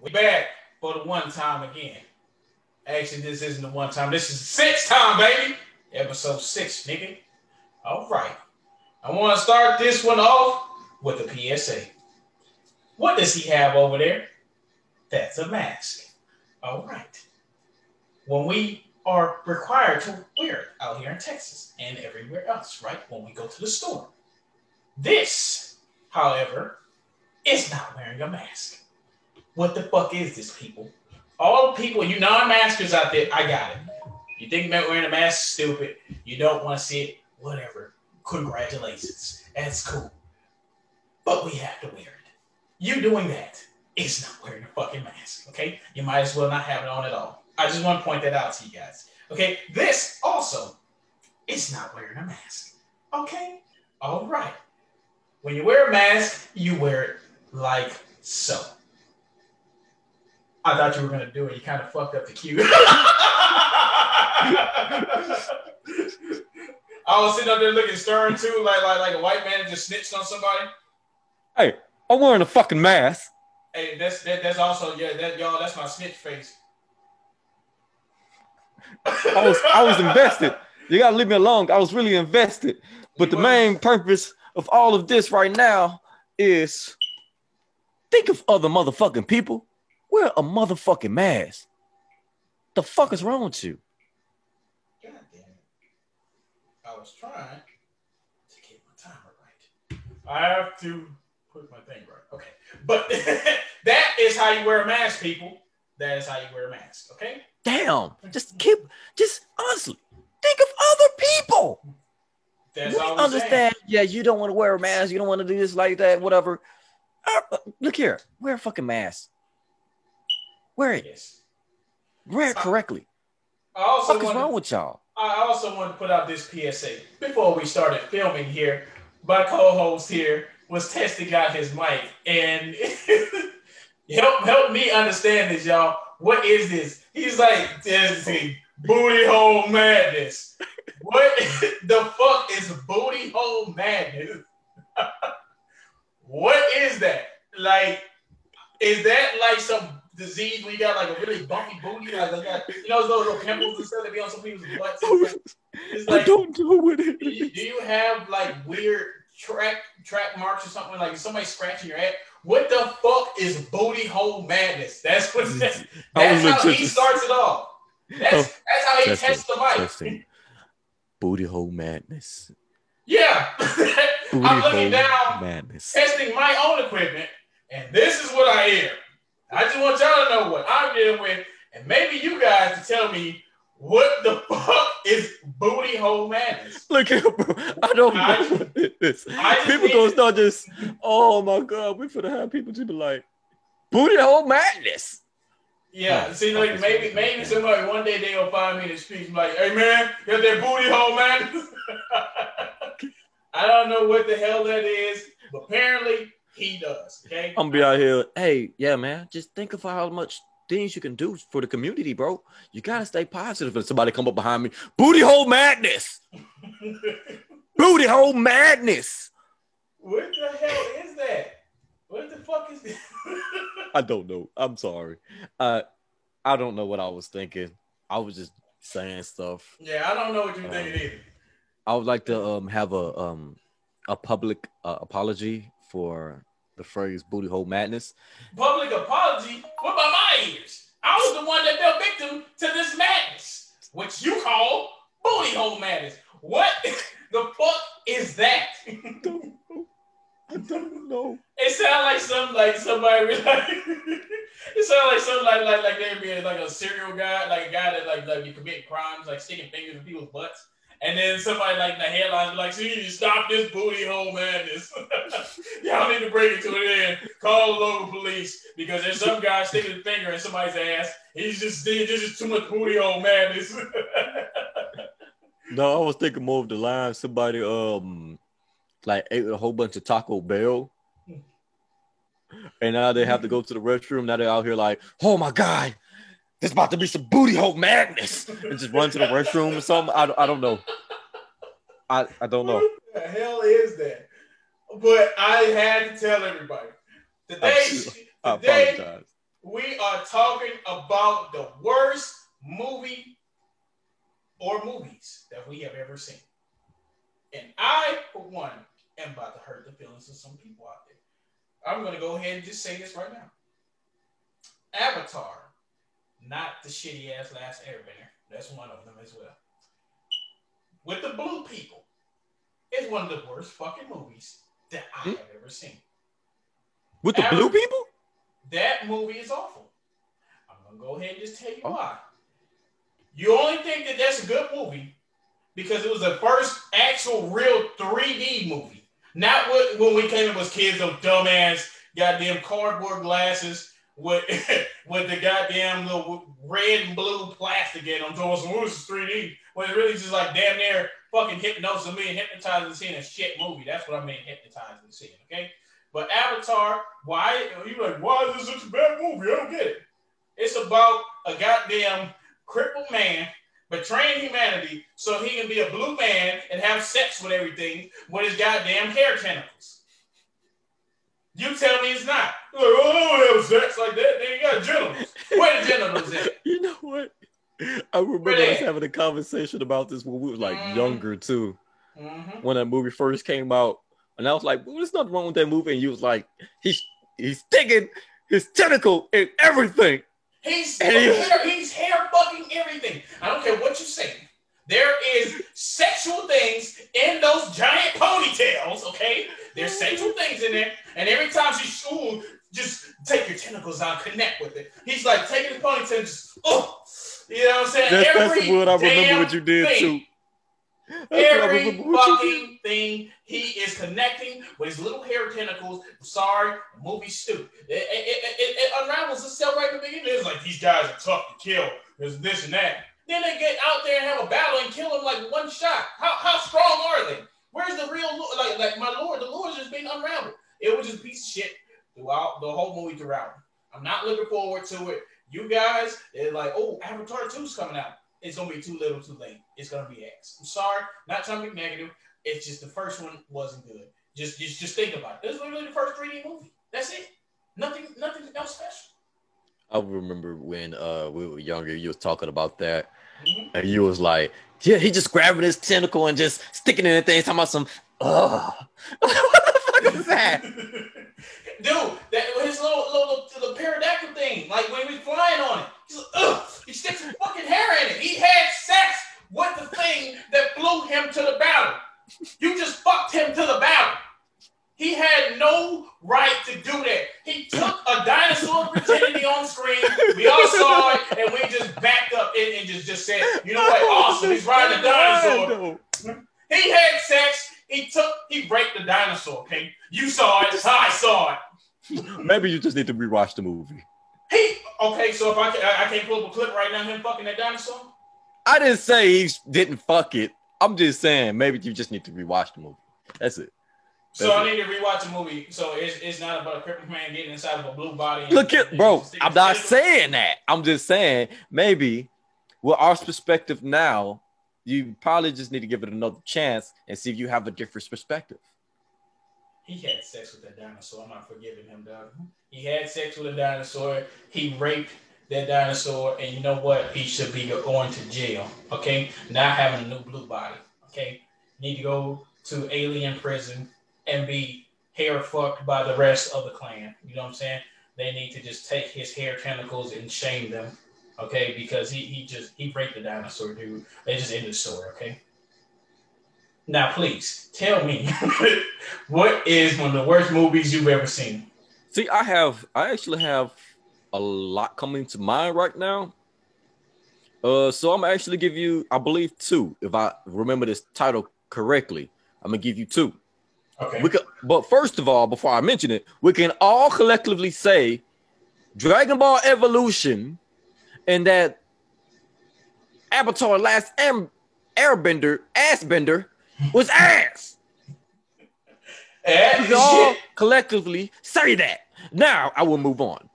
We back for the one time again. Actually, this isn't the one time. This is the sixth time, baby. Episode six, nigga. All right. I want to start this one off with a PSA. What does he have over there? That's a mask. All right. When we are required to wear it out here in Texas and everywhere else, right? When we go to the store. This, however, is not wearing a mask. What the fuck is this, people? All people, you non-maskers out there, I got it. You think about wearing a mask is stupid. You don't want to see it, whatever. Congratulations. That's cool. But we have to wear it. You doing that is not wearing a fucking mask, okay? You might as well not have it on at all. I just want to point that out to you guys. Okay, this also is not wearing a mask. Okay, all right. When you wear a mask, you wear it like so. I thought you were gonna do it. You kind of fucked up the cue. I was sitting up there looking stern too, like like like a white man just snitched on somebody. Hey, I'm wearing a fucking mask. Hey, that's that, that's also yeah, that y'all, that's my snitch face. I was I was invested. You gotta leave me alone. I was really invested. But You the was. main purpose of all of this right now is think of other motherfucking people. Wear a motherfucking mask. The fuck is wrong with you? God damn it. I was trying to get my timer right. I have to put my thing right. Okay. But that is how you wear a mask, people. That is how you wear a mask. Okay? Damn. Just keep just honestly think of other people. That's we understand. Yeah, you don't want to wear a mask. You don't want to do this like that, whatever. Uh, look here, wear a fucking mask. Wear it. Yes. Wear it correctly. I also What is wrong with y'all? I also want to put out this PSA before we started filming here. My co-host here was testing out his mic, and help help me understand this, y'all. What is this? He's like, "This is booty hole madness." What the fuck is booty hole madness? what is that? Like, is that like some disease where you got like a really bumpy booty? Like, like got, you know, those little pimples and stuff that be on some people's butts. It's I don't know what it do you, is. do you have like weird track track marks or something like somebody scratching your head? What the fuck is booty hole madness? That's what mm. that's, that's how he starts it off. That's, Oh, that's how he testing, tests the mic. testing. Booty hole madness. Yeah. Booty I'm looking down, madness. testing my own equipment, and this is what I hear. I just want y'all to know what I'm dealing with, and maybe you guys to tell me what the fuck is booty hole madness. Look here, bro. I don't know I- what it is. I just People need gonna start just, oh my god, we finna have people to be like, booty hole madness. Yeah, Oh, see, like maybe maybe man. somebody one day they gonna find me in the streets and be like, "Hey man, got that booty hole, man." I don't know what the hell that is, but apparently he does. Okay, I'm gonna be out here. Hey, yeah, man. Just think of how much things you can do for the community, bro. You gotta stay positive. And somebody come up behind me, booty hole madness, booty hole madness. what the hell is that? What the fuck is this? I don't know. I'm sorry. Uh, I don't know what I was thinking. I was just saying stuff. yeah, I don't know what you're thinking either. I would like to um have a um a public uh, apology for the phrase booty hole madness. Public apology. What about my ears? I was the one that fell victim to this madness, which you call booty hole madness. What the fuck is that? I don't know. It sounds like some like somebody be like it sounds like something like like like they'd be like a serial guy, like a guy that like like be committing crimes, like sticking fingers in people's butts. And then somebody like in the headlines like, so you stop this booty hole madness. Y'all need to break it to an end. Call the local police because there's some guy sticking his finger in somebody's ass. He's just this is too much booty hole madness. No, I was thinking more of the line. Somebody um like ate a whole bunch of Taco Bell. And now they have to go to the restroom. Now they're out here like, oh my god, there's about to be some booty hole madness, and just run to the restroom or something. I, I don't know. I, I don't know. What the hell is that? But I had to tell everybody. Today, oh, I today apologize. We are talking about the worst movie or movies that we have ever seen. And I, for one, am about to hurt the feelings of some people out there. I'm going to go ahead and just say this right now Avatar, not the shitty ass last airbender. That's one of them as well. With the blue people, it's one of the worst fucking movies that I hmm? have ever seen. With the blue people? That movie is awful. I'm gonna go ahead and just tell you oh. why. You only think that that's a good movie because it was the first actual real 3D movie. Not what when we came up as kids, those dumbass goddamn cardboard glasses with with the goddamn little red and blue plastic in them. doing some this is 3D. When it's really just like damn near fucking hypnosis of me and hypnotizing seeing a shit movie. That's what I mean hypnotizing seeing, okay? But Avatar, why you like, why is this such a bad movie? I don't get it. It's about a goddamn crippled man betraying humanity so he can be a blue man and have sex with everything with his goddamn hair tentacles. You tell me it's not. Like, oh, I don't have sex like that. Then you got genitals. Where the genitals at? You know what? I remember us having a conversation about this when we were like mm-hmm. younger too. Mm-hmm. When that movie first came out, and I was like, well, "There's nothing wrong with that movie." And you was like, "He's he's sticking his tentacle in everything." He's hair, he's hair fucking everything. I don't care what you say. There is sexual things in those giant ponytails. Okay, there's sexual things in there, and every time she ooh, just take tentacles connect with it. He's like taking his ponytail, and just oh, you know what I'm saying? That's, Every that's what I remember what you did thing. too. Every fucking thing he is connecting with his little hair tentacles. sorry, movie stupid. It, it, it, it, unravels itself right in the beginning. It's like these guys are tough to kill. There's this and that. Then they get out there and have a battle and kill him like one shot. How, how strong are they? Where's the real like like my lord? The Lord's just being unraveled. It was just a piece of shit throughout the whole movie throughout. I'm not looking forward to it. You guys, they're like, oh, Avatar 2's coming out it's gonna be too little, too late. It's gonna be X. I'm sorry, not trying to be negative. It's just the first one wasn't good. Just, just, just think about it. This is literally the first 3D movie. That's it. Nothing, nothing else special. I remember when uh we were younger, you was talking about that, mm-hmm. and you was like, "Yeah, he just grabbing his tentacle and just sticking in the thing." Talking about some, ugh, what the fuck is that? Dude, that his little little, little pterodactyl thing, like when he was flying on it. He's like, ugh, he sticks his fucking hair in it. He had sex with the thing that flew him to the battle. You just fucked him to the battle. He had no right to do that. He took a dinosaur virginity on screen. We all saw it, and we just backed up and, and just, just said, you know what? Awesome. He's riding a dinosaur. He had sex. He took, he raped the dinosaur, okay? You saw it. I saw it. Maybe you just need to rewatch the movie. He okay. So if I can, I, can't pull up a clip right now, him fucking that dinosaur. I didn't say he didn't fuck it. I'm just saying maybe you just need to rewatch the movie. That's it. That's so it. I need to rewatch the movie. So it's, it's not about a crippled man getting inside of a blue body. Look at bro. I'm not saying that. I'm just saying maybe with our perspective now, you probably just need to give it another chance and see if you have a different perspective he had sex with that dinosaur. I'm not forgiving him, dog. He had sex with a dinosaur. He raped that dinosaur, and you know what? He should be going to jail. Okay, not having a new blue body. Okay, need to go to alien prison and be hair fucked by the rest of the clan. You know what I'm saying? They need to just take his hair tentacles and shame them. Okay, because he he just he raped the dinosaur, dude. They just ended the story. Okay. Now, please tell me, what is one of the worst movies you've ever seen? See, I have, I actually have a lot coming to mind right now. Uh, so I'm actually give you, I believe, two. If I remember this title correctly, I'm gonna give you two. Okay. We could, but first of all, before I mention it, we can all collectively say Dragon Ball Evolution and that Avatar Last Airbender, Assbender was ass. we all collectively say that. Now I will move on.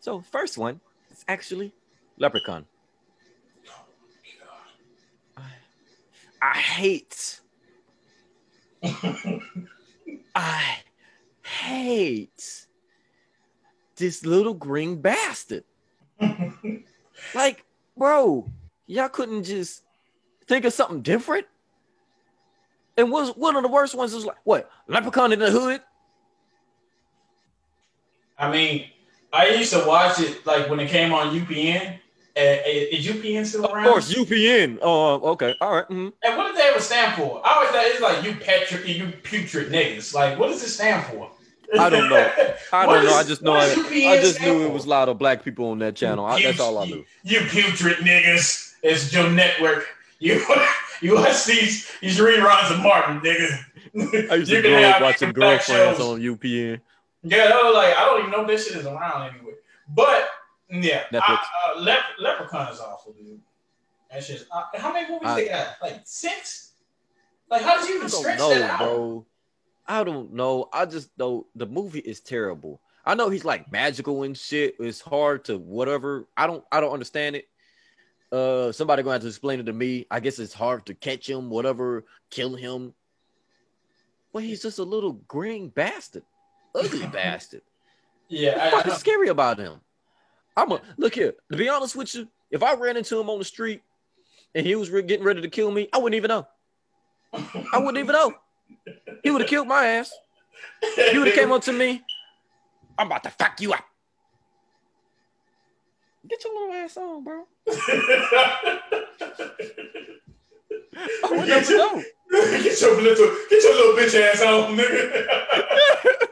So first one is actually Leprechaun. I, I hate. I hate this little green bastard. like, bro, y'all couldn't just think of something different. And was one of the worst ones was like what Leprechaun in the Hood. I mean, I used to watch it like when it came on UPN. Uh, is UPN still around? Of course, UPN. Oh, uh, okay, all right. mm-hmm. And what does that ever stand for? I always thought it's like you putrid, you putrid niggas. Like, what does it stand for? I don't know. I don't know. I just know. I, I, just knew it was a lot of black people on that channel. I, that's all I knew. You, you putrid niggas. It's your network. You you watch these these reruns of Martin, nigga. I used to grow up watching girlfriends on UPN. Yeah, I was like, I don't even know if this shit is around anyway. But yeah, I, uh, Lep- Leprechaun is awful, dude. That's just uh, how many movies I, they got? Like six. Like, how did you even stretch know, that out? Bro. I don't know. I just know the movie is terrible. I know he's like magical and shit. It's hard to whatever. I don't. I don't understand it. Uh, somebody gonna have to explain it to me. I guess it's hard to catch him, whatever, kill him. Well, he's just a little green bastard, ugly bastard. Yeah, what's scary about him? I'm a look here. To be honest with you, if I ran into him on the street and he was re- getting ready to kill me, I wouldn't even know. I wouldn't even know. He would have killed my ass. He would have came up to me. I'm about to fuck you up. Get your little ass on, bro. I would never your, know. Get your little, get your little bitch ass on, nigga.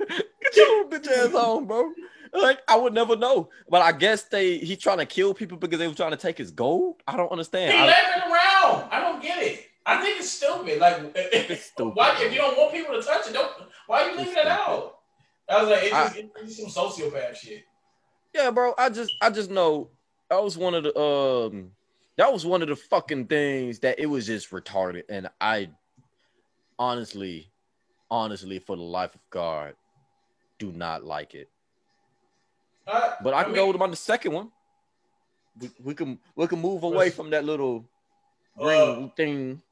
get your little bitch ass on, bro. Like I would never know, but I guess they he's trying to kill people because they were trying to take his gold. I don't understand. He it around. I don't get it. I think it's stupid. Like, it's stupid, why if you don't want people to touch it, don't why are you leaving it out? I was like, it's just, I, it's some sociopath shit. Yeah, bro. I just I just know that was one of the um that was one of the fucking things that it was just retarded, and I honestly, honestly, for the life of God, do not like it. Uh, but I can mean, go with on the second one. We, we can we can move away from that little green uh, thing.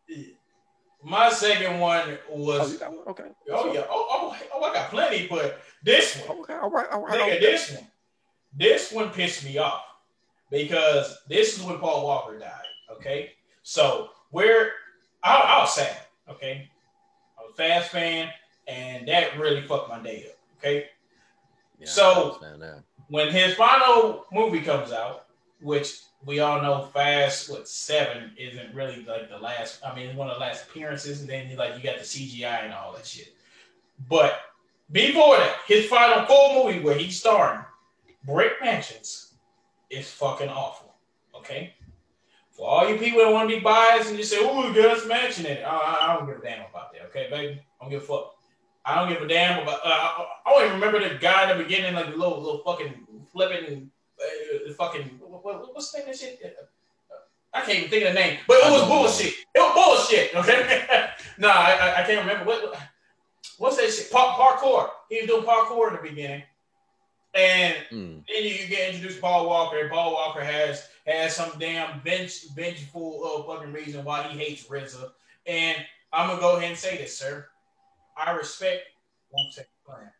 My second one was oh, one? okay. Oh yeah. Oh, oh, oh, I got plenty, but this one. Okay, all right, all right. Okay. This one. This one pissed me off because this is when Paul Walker died. Okay, so where I, I was sad. Okay, I was a fast fan, and that really fucked my day up. Okay, yeah, so when his final movie comes out, which we all know Fast what seven isn't really like the last. I mean, it's one of the last appearances, and then like you got the CGI and all that shit. But before that, his final full movie where he's starring, Brick Mansions, is fucking awful. Okay, for all you people that want to be biased and just say, "Oh, Gus Mansion it," I, I don't give a damn about that. Okay, baby, I don't give a fuck. I don't give a damn about. Uh, I, I don't even remember the guy in the beginning, like the little little fucking flipping, uh, fucking what, what's the name of shit? Uh, I can't even think of the name, but it was bullshit. It was bullshit. Okay, no, I, I can't remember what what's that shit? parkour. He was doing parkour in the beginning, and mm. then you get introduced to Paul Walker, and Paul Walker has has some damn bench vengeful uh, fucking reason why he hates RZA. And I'm gonna go ahead and say this, sir. I respect one second plan.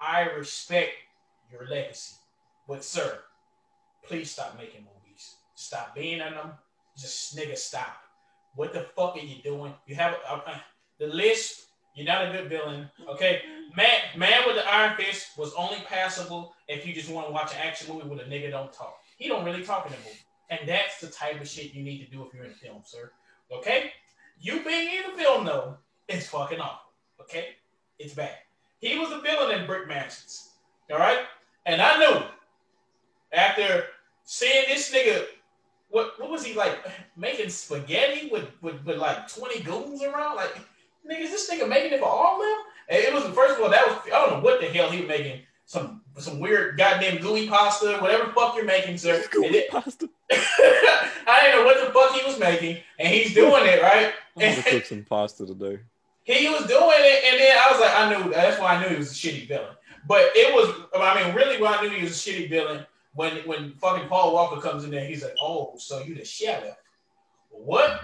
I respect your legacy. But sir, please stop making movies. Stop being in them. Just nigga stop. What the fuck are you doing? You have uh, uh, the list. You're not a good villain. Okay, man. Man with the Iron Fist was only passable if you just want to watch an action movie with a nigga don't talk. He don't really talk in the movie, and that's the type of shit you need to do if you're in film, sir. Okay, you being in the film though, it's fucking awful. Okay, it's bad. He was a villain in Brick Mansions. All right, and I knew after seeing this nigga, what what was he like making spaghetti with with, with like twenty goons around? Like, nigga, is this nigga making it for all of them? And it was first of all that was I don't know what the hell he was making some some weird goddamn gooey pasta, whatever fuck you're making, sir. Gooey it, pasta. I didn't know what the fuck he was making, and he's doing it right. I'm gonna cook some pasta today he was doing it, and then I was like, I knew that's why I knew he was a shitty villain. But it was, I mean, really, why I knew he was a shitty villain when when fucking Paul Walker comes in there, he's like, oh, so you the sheriff? What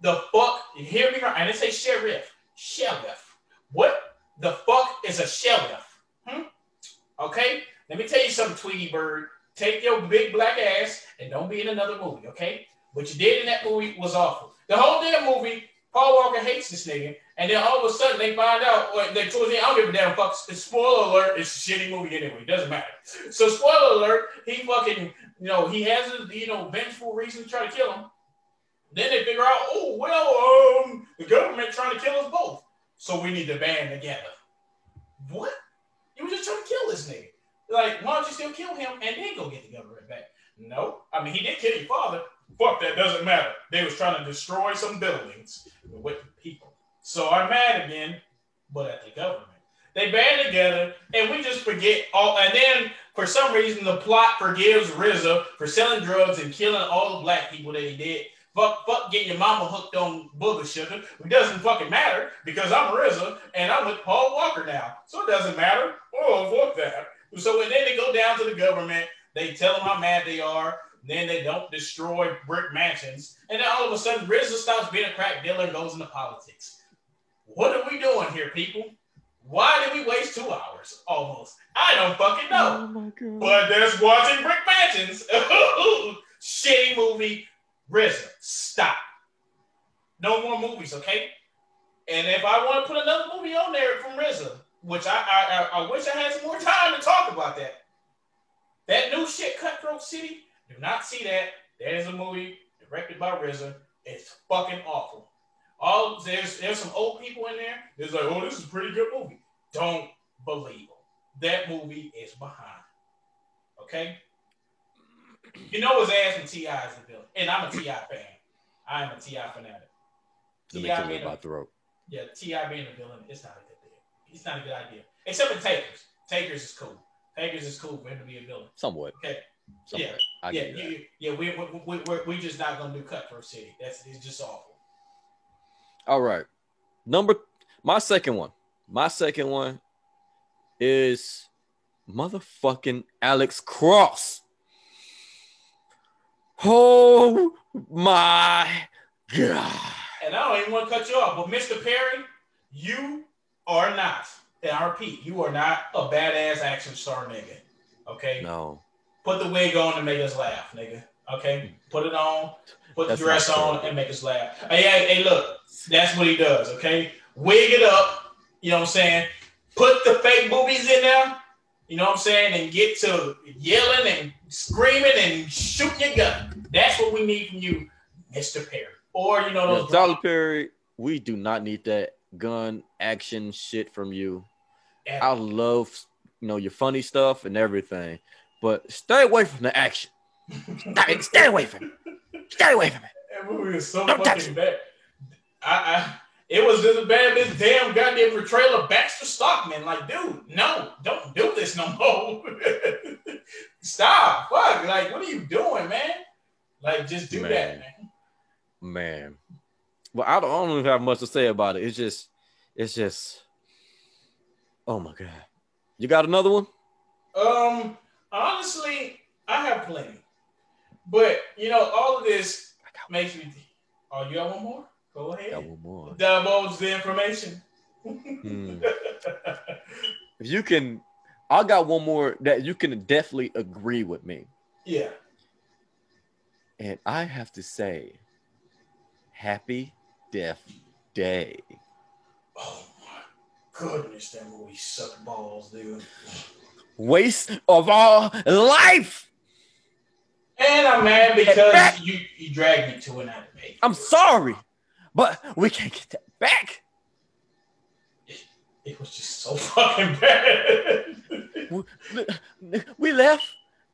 the fuck? You hear me right? I didn't say sheriff, sheriff. What the fuck is a sheriff? Hmm? Okay, let me tell you something, Tweety Bird. Take your big black ass and don't be in another movie, okay? What you did in that movie was awful. The whole damn movie, Paul Walker hates this nigga, and then all of a sudden they find out well, they towards the end, I don't give a damn fuck. Spoiler alert, it's a shitty movie anyway. It doesn't matter. So spoiler alert, he fucking, you know, he has a you know vengeful reason to try to kill him. Then they figure out, oh well, um, the government trying to kill us both, so we need to band together. What? You were just trying to kill this nigga. Like, why don't you still kill him and then go get the government back? No, I mean he did kill your father. Fuck that doesn't matter. They was trying to destroy some buildings with people. So I'm mad again, but at the government. They band together and we just forget all. And then for some reason the plot forgives RZA for selling drugs and killing all the black people that he did. Fuck, fuck getting your mama hooked on booger sugar. It doesn't fucking matter because I'm RZA and I'm with Paul Walker now. So it doesn't matter. Oh, fuck that. So and then they go down to the government. They tell them how mad they are. Then they don't destroy brick mansions. And then all of a sudden, RZA stops being a crack dealer and goes into politics. What are we doing here, people? Why did we waste two hours almost? I don't fucking know. Oh but there's watching brick mansions. Shitty movie. RZA, stop. No more movies, okay? And if I want to put another movie on there from RZA, which I, I I wish I had some more time to talk about that. That new shit, Cutthroat City. Do not see that. That is a movie directed by RZA. It's fucking awful. All there's there's some old people in there. It's like, oh, this is a pretty good movie. Don't believe them. That movie is behind. Okay. You know his ass and T.I. is the villain, and I'm a T.I. fan. I am a T.I. fanatic. T.I. being a, throat. Yeah, T.I. being a villain, it's not a good thing. It's not a good idea. Except for Takers. Takers is cool. Takers is cool for him to be a villain. Somewhat. Okay. Somewhat. Yeah. yeah. You, yeah. We we we we we just not gonna do Cutthroat City. That's it's just awful. All right. Number my second one. My second one is motherfucking Alex Cross. Oh my god. And I don't even want to cut you off, but Mr. Perry, you are not, and I repeat, you are not a badass action star nigga. Okay? No. Put the wig on and make us laugh, nigga. Okay? Put it on, put that's the dress on and make us laugh. Hey, hey, hey, look, that's what he does, okay? Wig it up, you know what I'm saying? Put the fake boobies in there, you know what I'm saying? And get to yelling and screaming and shooting your gun. That's what we need from you, Mr. Perry. Or, you know, those. Tyler Perry, we do not need that gun action shit from you. Yeah. I love, you know, your funny stuff and everything, but stay away from the action. stay, stay away from it. Stay away from it. That movie is so Don't fucking bad. I, I, it was just as bad as damn goddamn portrayal of Baxter Stockman. Like, dude, no, don't do this no more. Stop. Fuck. Like, what are you doing, man? Like, just do man. that, man. Man. Well, I don't, I don't even have much to say about it. It's just, it's just, oh my god. You got another one? Um, honestly, I have plenty, but you know, all of this makes me. Oh, you got one more? Go ahead. Got one more. Divulge the information. Hmm. if you can, I got one more that you can definitely agree with me. Yeah. And I have to say, happy Death Day. Oh my goodness, that movie sucked balls, dude. Waste of all life. And I'm mad because you, you dragged me to an anime. I'm sorry, but we can't get that back. It, it was just so fucking bad. we, we left.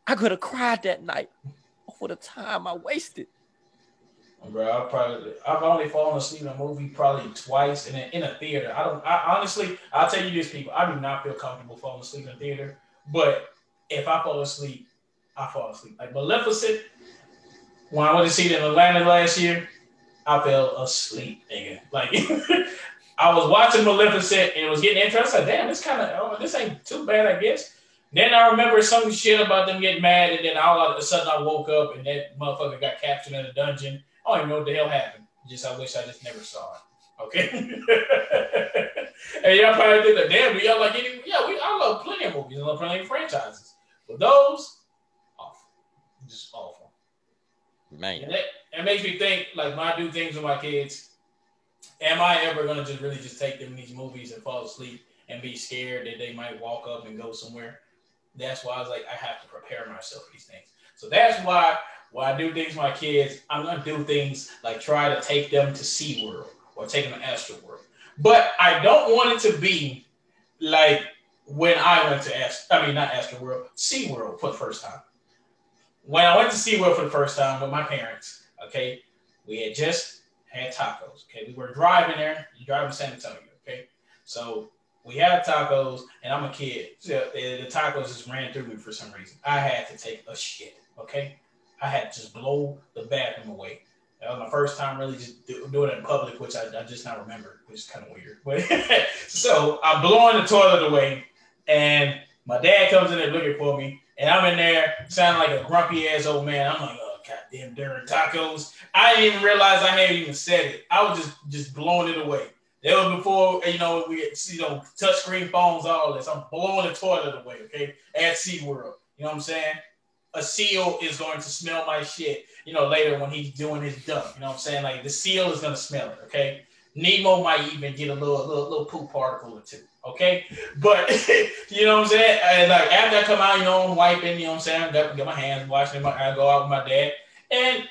I could have cried that night for the time I wasted. Bro, I probably I've only fallen asleep in a movie probably twice in a, in a theater. I don't. I honestly, I'll tell you this, people. I do not feel comfortable falling asleep in a theater. But if I fall asleep, I fall asleep. Like Maleficent, when I went to see it in Atlanta last year, I fell asleep, nigga. Like I was watching Maleficent and it was getting interesting. I said, damn, this kind of oh, this ain't too bad, I guess. Then I remember some shit about them getting mad, and then all of a sudden I woke up and that motherfucker got captured in a dungeon I don't even know what the hell happened. Just I wish I just never saw it. Okay. and y'all probably did that. Damn, do y'all like any? Yeah, we I love plenty of movies. I love plenty of franchises. But those, awful, just awful. Man, And that, that makes me think, like when I do things with my kids, am I ever gonna just really just take them these movies and fall asleep and be scared that they might walk up and go somewhere? That's why I was like, I have to prepare myself for these things. So that's why when I do things with my kids, I'm gonna do things like try to take them to SeaWorld or take them to Astro World. But I don't want it to be like when I went to Ast- I mean not Astro World, SeaWorld for the first time. When I went to SeaWorld for the first time with my parents, okay, we had just had tacos. Okay, we were driving there. You driving to San Antonio. Okay, so we had tacos, and I'm a kid. So the, tacos just ran through me for some reason. I had to take a shit. Okay, I had to just blow the bathroom away. That was my first time really just do, doing it in public, which I, I just not remember, which is kind of weird. But so I'm blowing the toilet away, and my dad comes in there looking for me, and I'm in there sounding like a grumpy ass old man. I'm like, goddamn, during tacos. I didn't even realize I hadn't even said it. I was just just blowing it away. That was before you know we had, you know touchscreen phones, all this. I'm blowing the toilet away, okay, at SeaWorld. You know what I'm saying? A seal is going to smell my shit, you know, later when he's doing his dump. You know what I'm saying? Like the seal is gonna smell it, okay? Nemo might even get a little little, little poop particle or two. Okay, but you know what I'm saying. And like after I come out, you know, I'm wiping. You know what I'm saying. I get my hands washing. My, I go out with my dad, and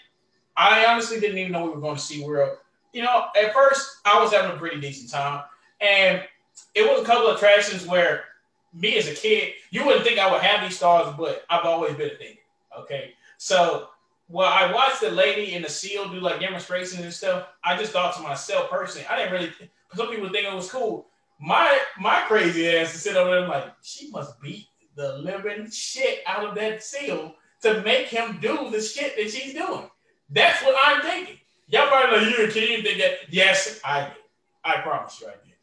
I honestly didn't even know we were going to SeaWorld. You know, at first I was having a pretty decent time, and it was a couple of attractions where me as a kid, you wouldn't think I would have these stars, but I've always been a thinker. Okay, so well, I watched the lady in the seal do like demonstrations and stuff. I just thought to myself personally, I didn't really. Some people think it was cool. My my crazy ass to sit over there like she must beat the living shit out of that seal to make him do the shit that she's doing. That's what I'm thinking. Y'all probably know you're a kid, you think that yes, I did. I promise you I did.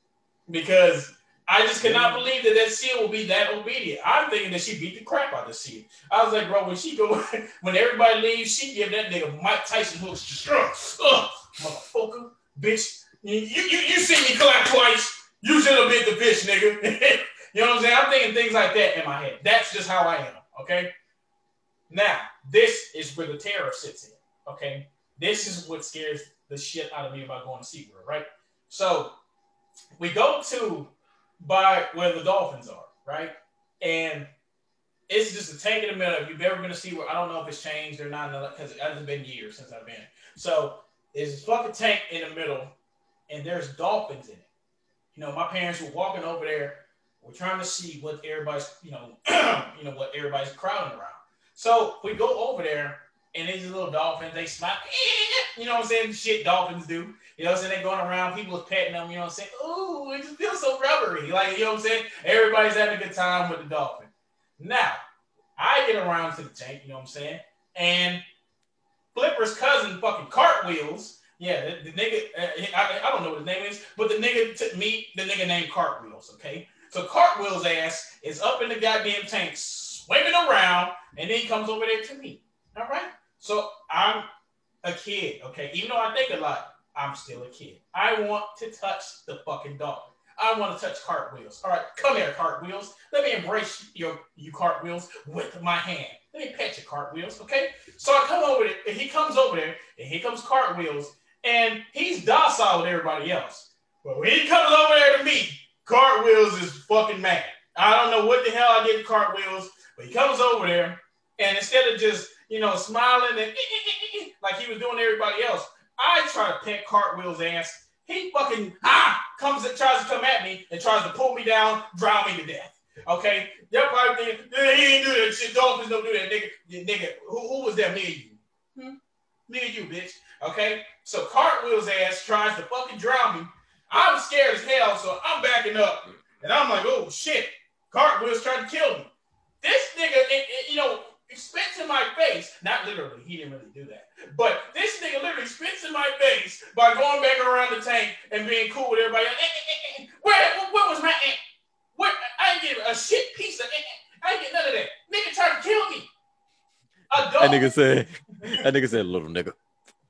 Because I just cannot believe that that seal will be that obedient. I'm thinking that she beat the crap out of the seal. I was like, bro, when she go, when everybody leaves, she give that nigga Mike Tyson hooks. Just, ugh, motherfucker, bitch. You, you, you see me clap twice. You should have bit the fish, nigga. you know what I'm saying? I'm thinking things like that in my head. That's just how I am. Okay. Now, this is where the terror sits in. Okay. This is what scares the shit out of me about going to SeaWorld, right? So we go to by where the dolphins are, right? And it's just a tank in the middle. If you've ever been to SeaWorld, I don't know if it's changed or not because it hasn't been years since I've been. So there's this fucking tank in the middle, and there's dolphins in it. You know, my parents were walking over there. We're trying to see what everybody's, you know, you know what everybody's crowding around. So we go over there, and these little dolphins, they smile. You know what I'm saying? Shit dolphins do. You know what I'm saying? They're going around, people are petting them, you know what I'm saying? Ooh, it just feels so rubbery. Like, you know what I'm saying? Everybody's having a good time with the dolphin. Now, I get around to the tank, you know what I'm saying? And Flipper's cousin fucking cartwheels. Yeah, the, the nigga, uh, I, I don't know what his name is, but the nigga took me, the nigga named Cartwheels, okay? So Cartwheels' ass is up in the goddamn tank, swinging around, and then he comes over there to me. All right? So I'm a kid, okay? Even though I think a lot, I'm still a kid. I want to touch the fucking dog. I want to touch cartwheels. All right, come here, cartwheels. Let me embrace your you cartwheels with my hand. Let me pet your cartwheels, okay? So I come over there, and he comes over there, and here comes cartwheels, and he's docile with everybody else. But when he comes over there to me, cartwheels is fucking mad. I don't know what the hell I get cartwheels, but he comes over there, and instead of just you know smiling and eh, eh, eh, like he was doing everybody else, I try to pet cartwheels ass. He fucking ah comes and tries to come at me and tries to pull me down, drown me to death. Okay, y'all probably think "Yeah, he ain't do that shit. Dolphins don't do that, nigga. Nigga, who, who was that? Me and you. Hmm? Me you, bitch. Okay, so cartwheels ass tries to fucking drown me. I'm scared as hell, so I'm backing up, and I'm like, oh shit, cartwheels trying to kill me. This nigga, it, it, you know, spits in my face. Not literally, he didn't really do that. But this nigga literally spits in my face by going back around the tank and being cool with everybody. Eh, eh, eh, where, where was my aunt? Where I didn't get a shit piece of I didn't get none of that. Nigga tried to kill me. That nigga said, that nigga said, little nigga,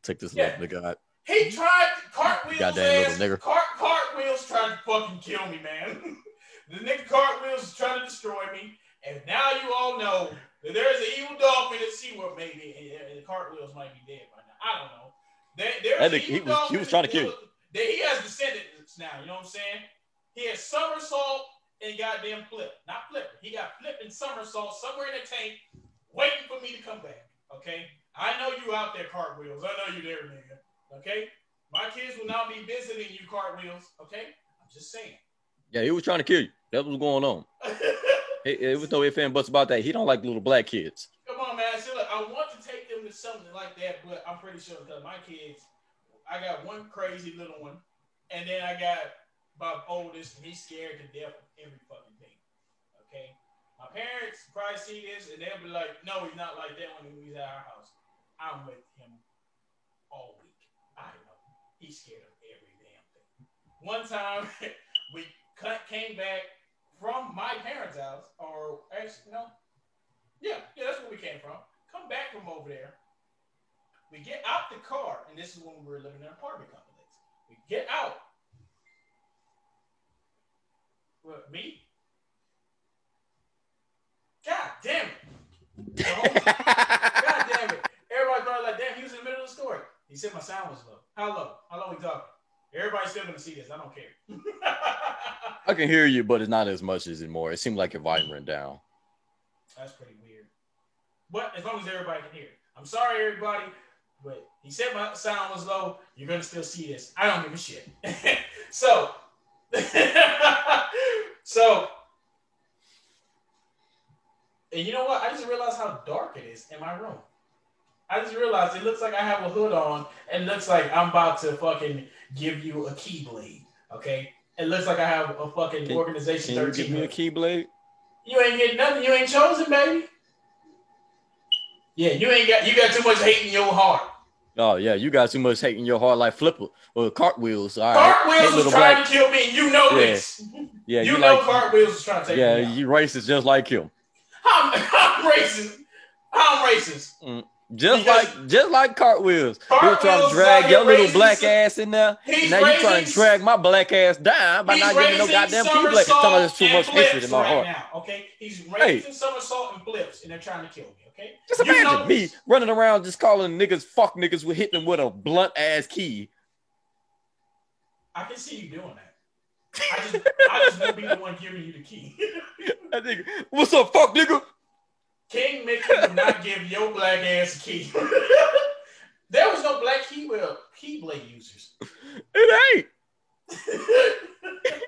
take this Yeah. little nigga out. He tried cartwheels. Goddamn ass, little nigga. Cart, cartwheels tried to fucking kill me, man. the nigga cartwheels is trying to destroy me. And now you all know that there's an evil dolphin at SeaWorld, maybe, and, and cartwheels might be dead by now. I don't know. There, there's That nigga, he was- he was trying to kill you. That he has descendants now. You know what I'm saying? He has somersault and goddamn flip. Not flip. He got flip and somersault somewhere in the tank, waiting for me to come back. Okay. I know you out there, cartwheels. I know you there, nigga. Okay. My kids will not be visiting you, cartwheels. Okay. I'm just saying. Yeah, he was trying to kill you. That was going on. It, it was no ifs and buts about that. He don't like little black kids. Come on, man. See, look, I want to take them to something like that, but I'm pretty sure because my kids, I got one crazy little one, and then I got my oldest, and he's scared to death of every fucking. My parents probably see this, and they'll be like, "No, he's not like that when he's at our house." I'm with him all week. I know he's scared of every damn thing. One time, we cut, came back from my parents' house, or actually, no, yeah, yeah, that's where we came from. Come back from over there. We get out the car, and this is when we were living in an apartment complex. We get out. What, me? God damn it. Oh Whole- God damn it. Everybody probably like, damn, he was in the middle of the story. He said my sound was low. How low? How low we talking? Everybody's still gonna see this. I don't care. I can hear you, but it's not as much as anymore. It seemed like your volume went down. That's pretty weird. But as long as everybody can hear. I'm sorry, everybody, but he said my sound was low. You're gonna still see this. I don't give a shit. so, so, and you know what? I just realized how dark it is in my room. I just realized it looks like I have a hood on, and looks like I'm about to fucking give you a keyblade. Okay, it looks like I have a fucking Can- organization Can you 13. give me a keyblade? You ain't getting nothing. You ain't chosen, baby. Yeah, you ain't got. You got too much hate in your heart. Oh yeah, you got too much hate in your heart, like flipper or cartwheels. All right, Cartwheels Hey, was trying black- to kill me, you know Yeah, this. Yeah, you, you, know like. Cartwheels was trying to take Yeah, me out. you racist just like him. I'm, I'm racist. I'm racist. Mm, just Because- like just like cartwheels. You were trying to drag your little black raising- ass in there. Now you trying to drag my black ass down by not giving no goddamn keyblade. somersault Talking about there's too much hatred in my right heart. Now, okay, he's raising somersault and flips, and they're trying to kill me. Okay, Just You imagine know me running around just calling niggas fuck niggas with hitting them with a blunt ass key. I can see you doing that. I just, I just won't be the one giving you the key. That nigga, what's up, fuck nigga? King Mickey would not give your black ass a key. there was no black key well, keyblade users. It ain't.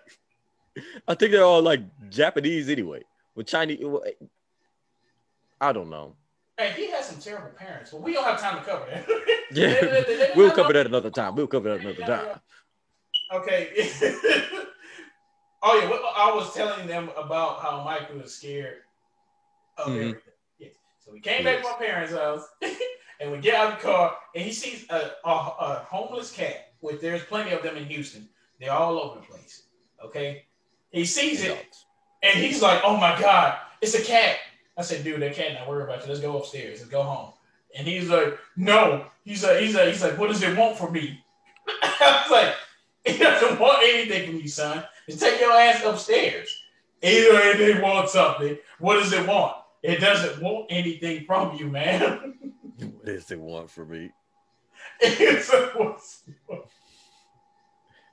I think they're all like Japanese anyway. With Chinese, eh, I don't know. hey, he has some terrible parents, but we don't have time to cover that. Yeah, They- they- they- they we'll cover that another time. We'll cover that another time. Okay. oh yeah, I was telling them about how Michael was scared of Mhm. everything. Yes. So we came back to my parents' house, and we get out of the car, and he sees a, a, a homeless cat. Which there's plenty of them in Houston. They're all over the place. Okay. He sees it, and he's like, "Oh my god, it's a cat." I said, "Dude, that cat not worry about you. Let's go upstairs. Let's go home." And he's like, "No." He's like, "He's like, he's like, what does it want from me?" I was like, "It doesn't want anything from you, son. Just take your ass upstairs." Either they want something. What does it want? It doesn't want anything from you, man. What does it want for me? It's a-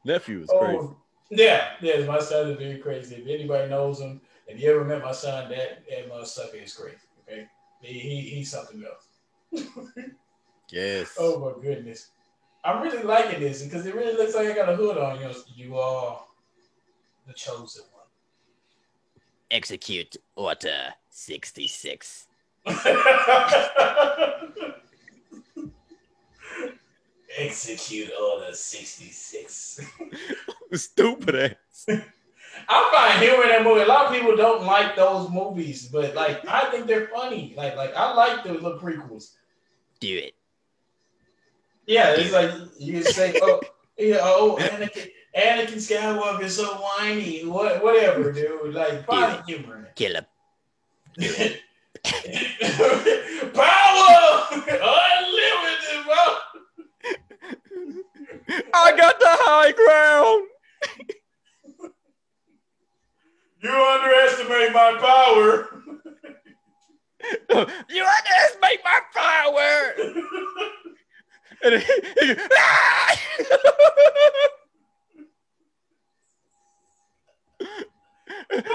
Nephew is oh, crazy. Oh, yeah, yeah, my son is very crazy. If anybody knows him, if you ever met my son, that that motherfucker is crazy. Okay, he, he he's something else. Yes. Oh my goodness, I'm really liking this because it really looks like I got a hood on. You know, you are the chosen one. Execute order 66. Execute order sixty six. Stupid ass. I find humor in that movie. A lot of people don't like those movies, but like I think they're funny. Like like I like the little prequels. Do it. Yeah, it's like you say, oh, yeah, oh, Anakin, Anakin Skywalker is so whiny. What, whatever, dude. Like find humor in Kill him. it. Power, unlimited, bro. I got the high ground. You underestimate my power. You underestimate my power. and he, he, ah!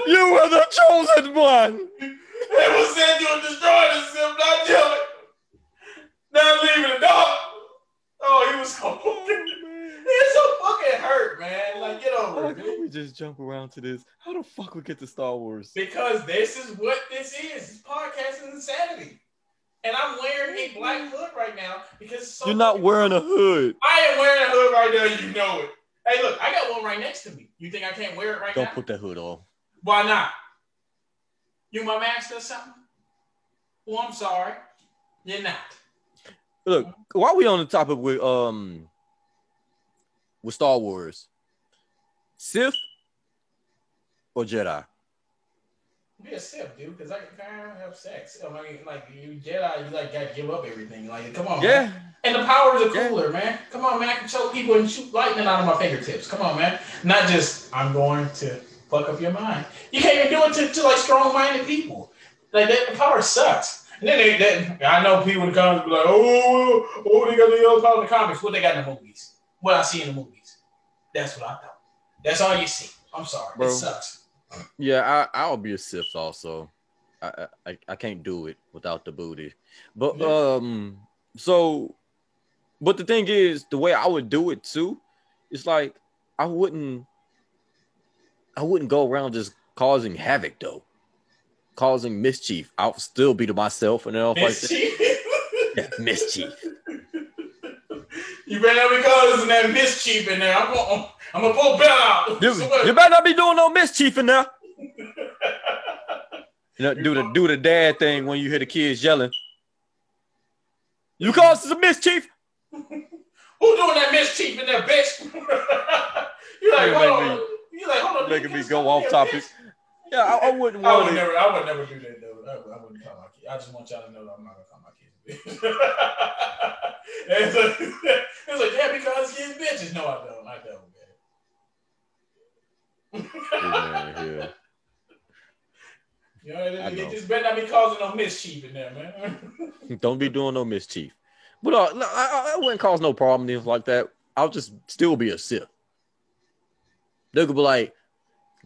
you were the chosen one. It was said you would destroy the Sith, not kill it. Not leaving the dog. Oh, he was so fucking, he's so fucking hurt, man. Like, get over it, can we just jump around to this? How the fuck we get to Star Wars? Because this is what this is. This podcast is insanity. And I'm wearing a black hood right now because so You're not fucking- wearing a hood. I am wearing a hood right now. You know it. Hey, look, I got one right next to me. You think I can't wear it right now? Don't put that hood on. Why not? You my master or something? Well, I'm sorry. You're not. Look, while we on the topic with um with Star Wars, Sith or Jedi? Be a Sith, dude, because I can kind of have sex. I mean, like you Jedi, you like got to give up everything. Like, come on, Yeah, man. And the powers are Yeah. cooler, man. Come on, man. I can choke people and shoot lightning out of my fingertips. Come on, man. Not just I'm going to fuck up your mind. You can't even do it to, to like strong-minded people. Like that the power sucks. And then they, they I know people in the comments be like, oh, oh, they got the yellow power in the comics. What they got in the movies? What I see in the movies. That's what I thought. That's all you see. I'm sorry. Bro. It sucks. Yeah, I I'll be a Sith also. I, I I can't do it without the booty. But Yeah. um, so, but the thing is, the way I would do it too, it's like I wouldn't, I wouldn't go around just causing havoc though, causing mischief. I'll still be to myself and stuff like that. Mischief. Yeah, mischief. you better not be causing that mischief in there. I'm gonna, I'm gonna pull Bell out. You, you better not be doing no mischief in there. You know, do the do the dad thing when you hear the kids yelling. You caused some mischief. Who doing that mischief in there, bitch? you like, hold on. You like, hold on. making me go off topic. Yeah, I, I wouldn't I would it. never, I would never do that though. I, I wouldn't call my kid. I just want y'all to know that I'm not gonna call my kids bitch. it's, like, it's like, yeah, because kids bitches. No, I don't. I don't. Yeah, yeah. You know, it, it just better not be causing no mischief in there, man. Don't be doing no mischief. But uh, I- I wouldn't cause no problem things like that. I'll just still be a Sith. They could be like,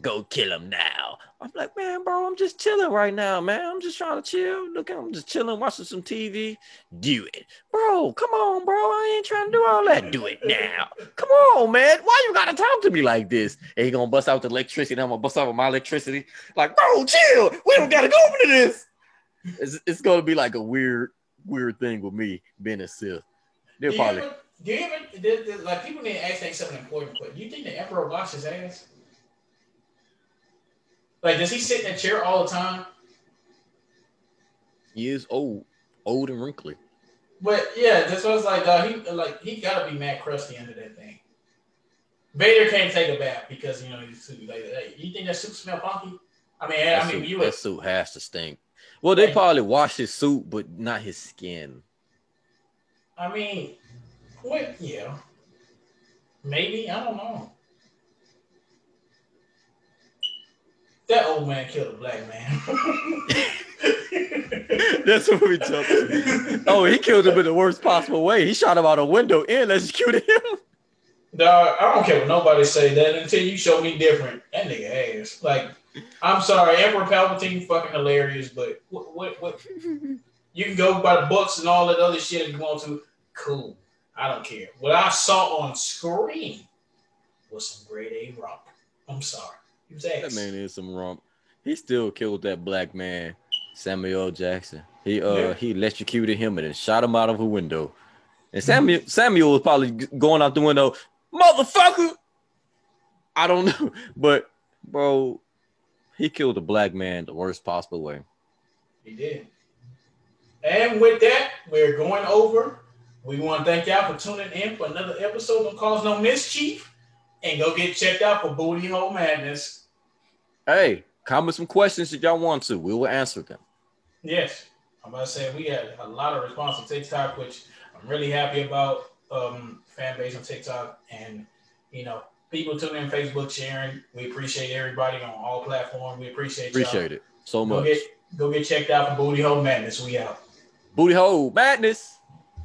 "Go kill him now." I'm like, man, bro, I'm just chilling right now, man. I'm just trying to chill. Look, I'm just chilling, watching some TV. Do it, bro. Come on, bro. I ain't trying to do all that. Do it now. Come on, man. Why you gotta talk to me like this? And he gonna bust out the electricity. And I'm gonna bust out with my electricity. Like, bro, chill. We don't gotta go into this. It's, it's gonna be like a weird, weird thing with me being a Sith. They'll Do you probably. ever, do you ever like people need to ask things something important? Do you think the emperor washed his ass? Like, does he sit in a chair all the time? He is old, old and wrinkly. But yeah, this was like uh, he like he gotta be mad crusty under that thing. Vader can't take a bath because you know he's suit. Like, hey, you think that suit smell funky? I mean, That, I mean, suit, you that suit has to stink. Well, they probably wash his suit, but not his skin. I mean, what? Yeah, maybe I don't know. That old man killed a black man. That's what we jumped to. Oh, he killed him in the worst possible way. He shot him out a window and executed him. Dog, I don't care what nobody say that until you show me different. That nigga ass. Like, I'm sorry, Emperor Palpatine fucking hilarious, but what what what you can go by the books and all that other shit if you want to. Cool. I don't care. What I saw on screen was some grade A romp. I'm sorry. That man is some rump. He still killed that black man, Samuel Jackson. He uh Yeah. he electrocuted him and then shot him out of a window. And Samuel Samuel was probably going out the window, motherfucker. I don't know, but bro, he killed a black man the worst possible way. He did. And with that, we're going over. We want to thank y'all for tuning in for another episode of Cause No Mischief. And go get checked out for Booty Hole Madness. Hey, comment some questions if y'all want to. We will answer them. Yes. I'm about to say we had a lot of response on TikTok, which I'm really happy about. Um, fan base on TikTok and you know, people tuning in Facebook, sharing. We appreciate everybody on all platforms. We appreciate y'all. Appreciate it so much. Go get Go get checked out for Booty Hole Madness. We out. Booty hole madness.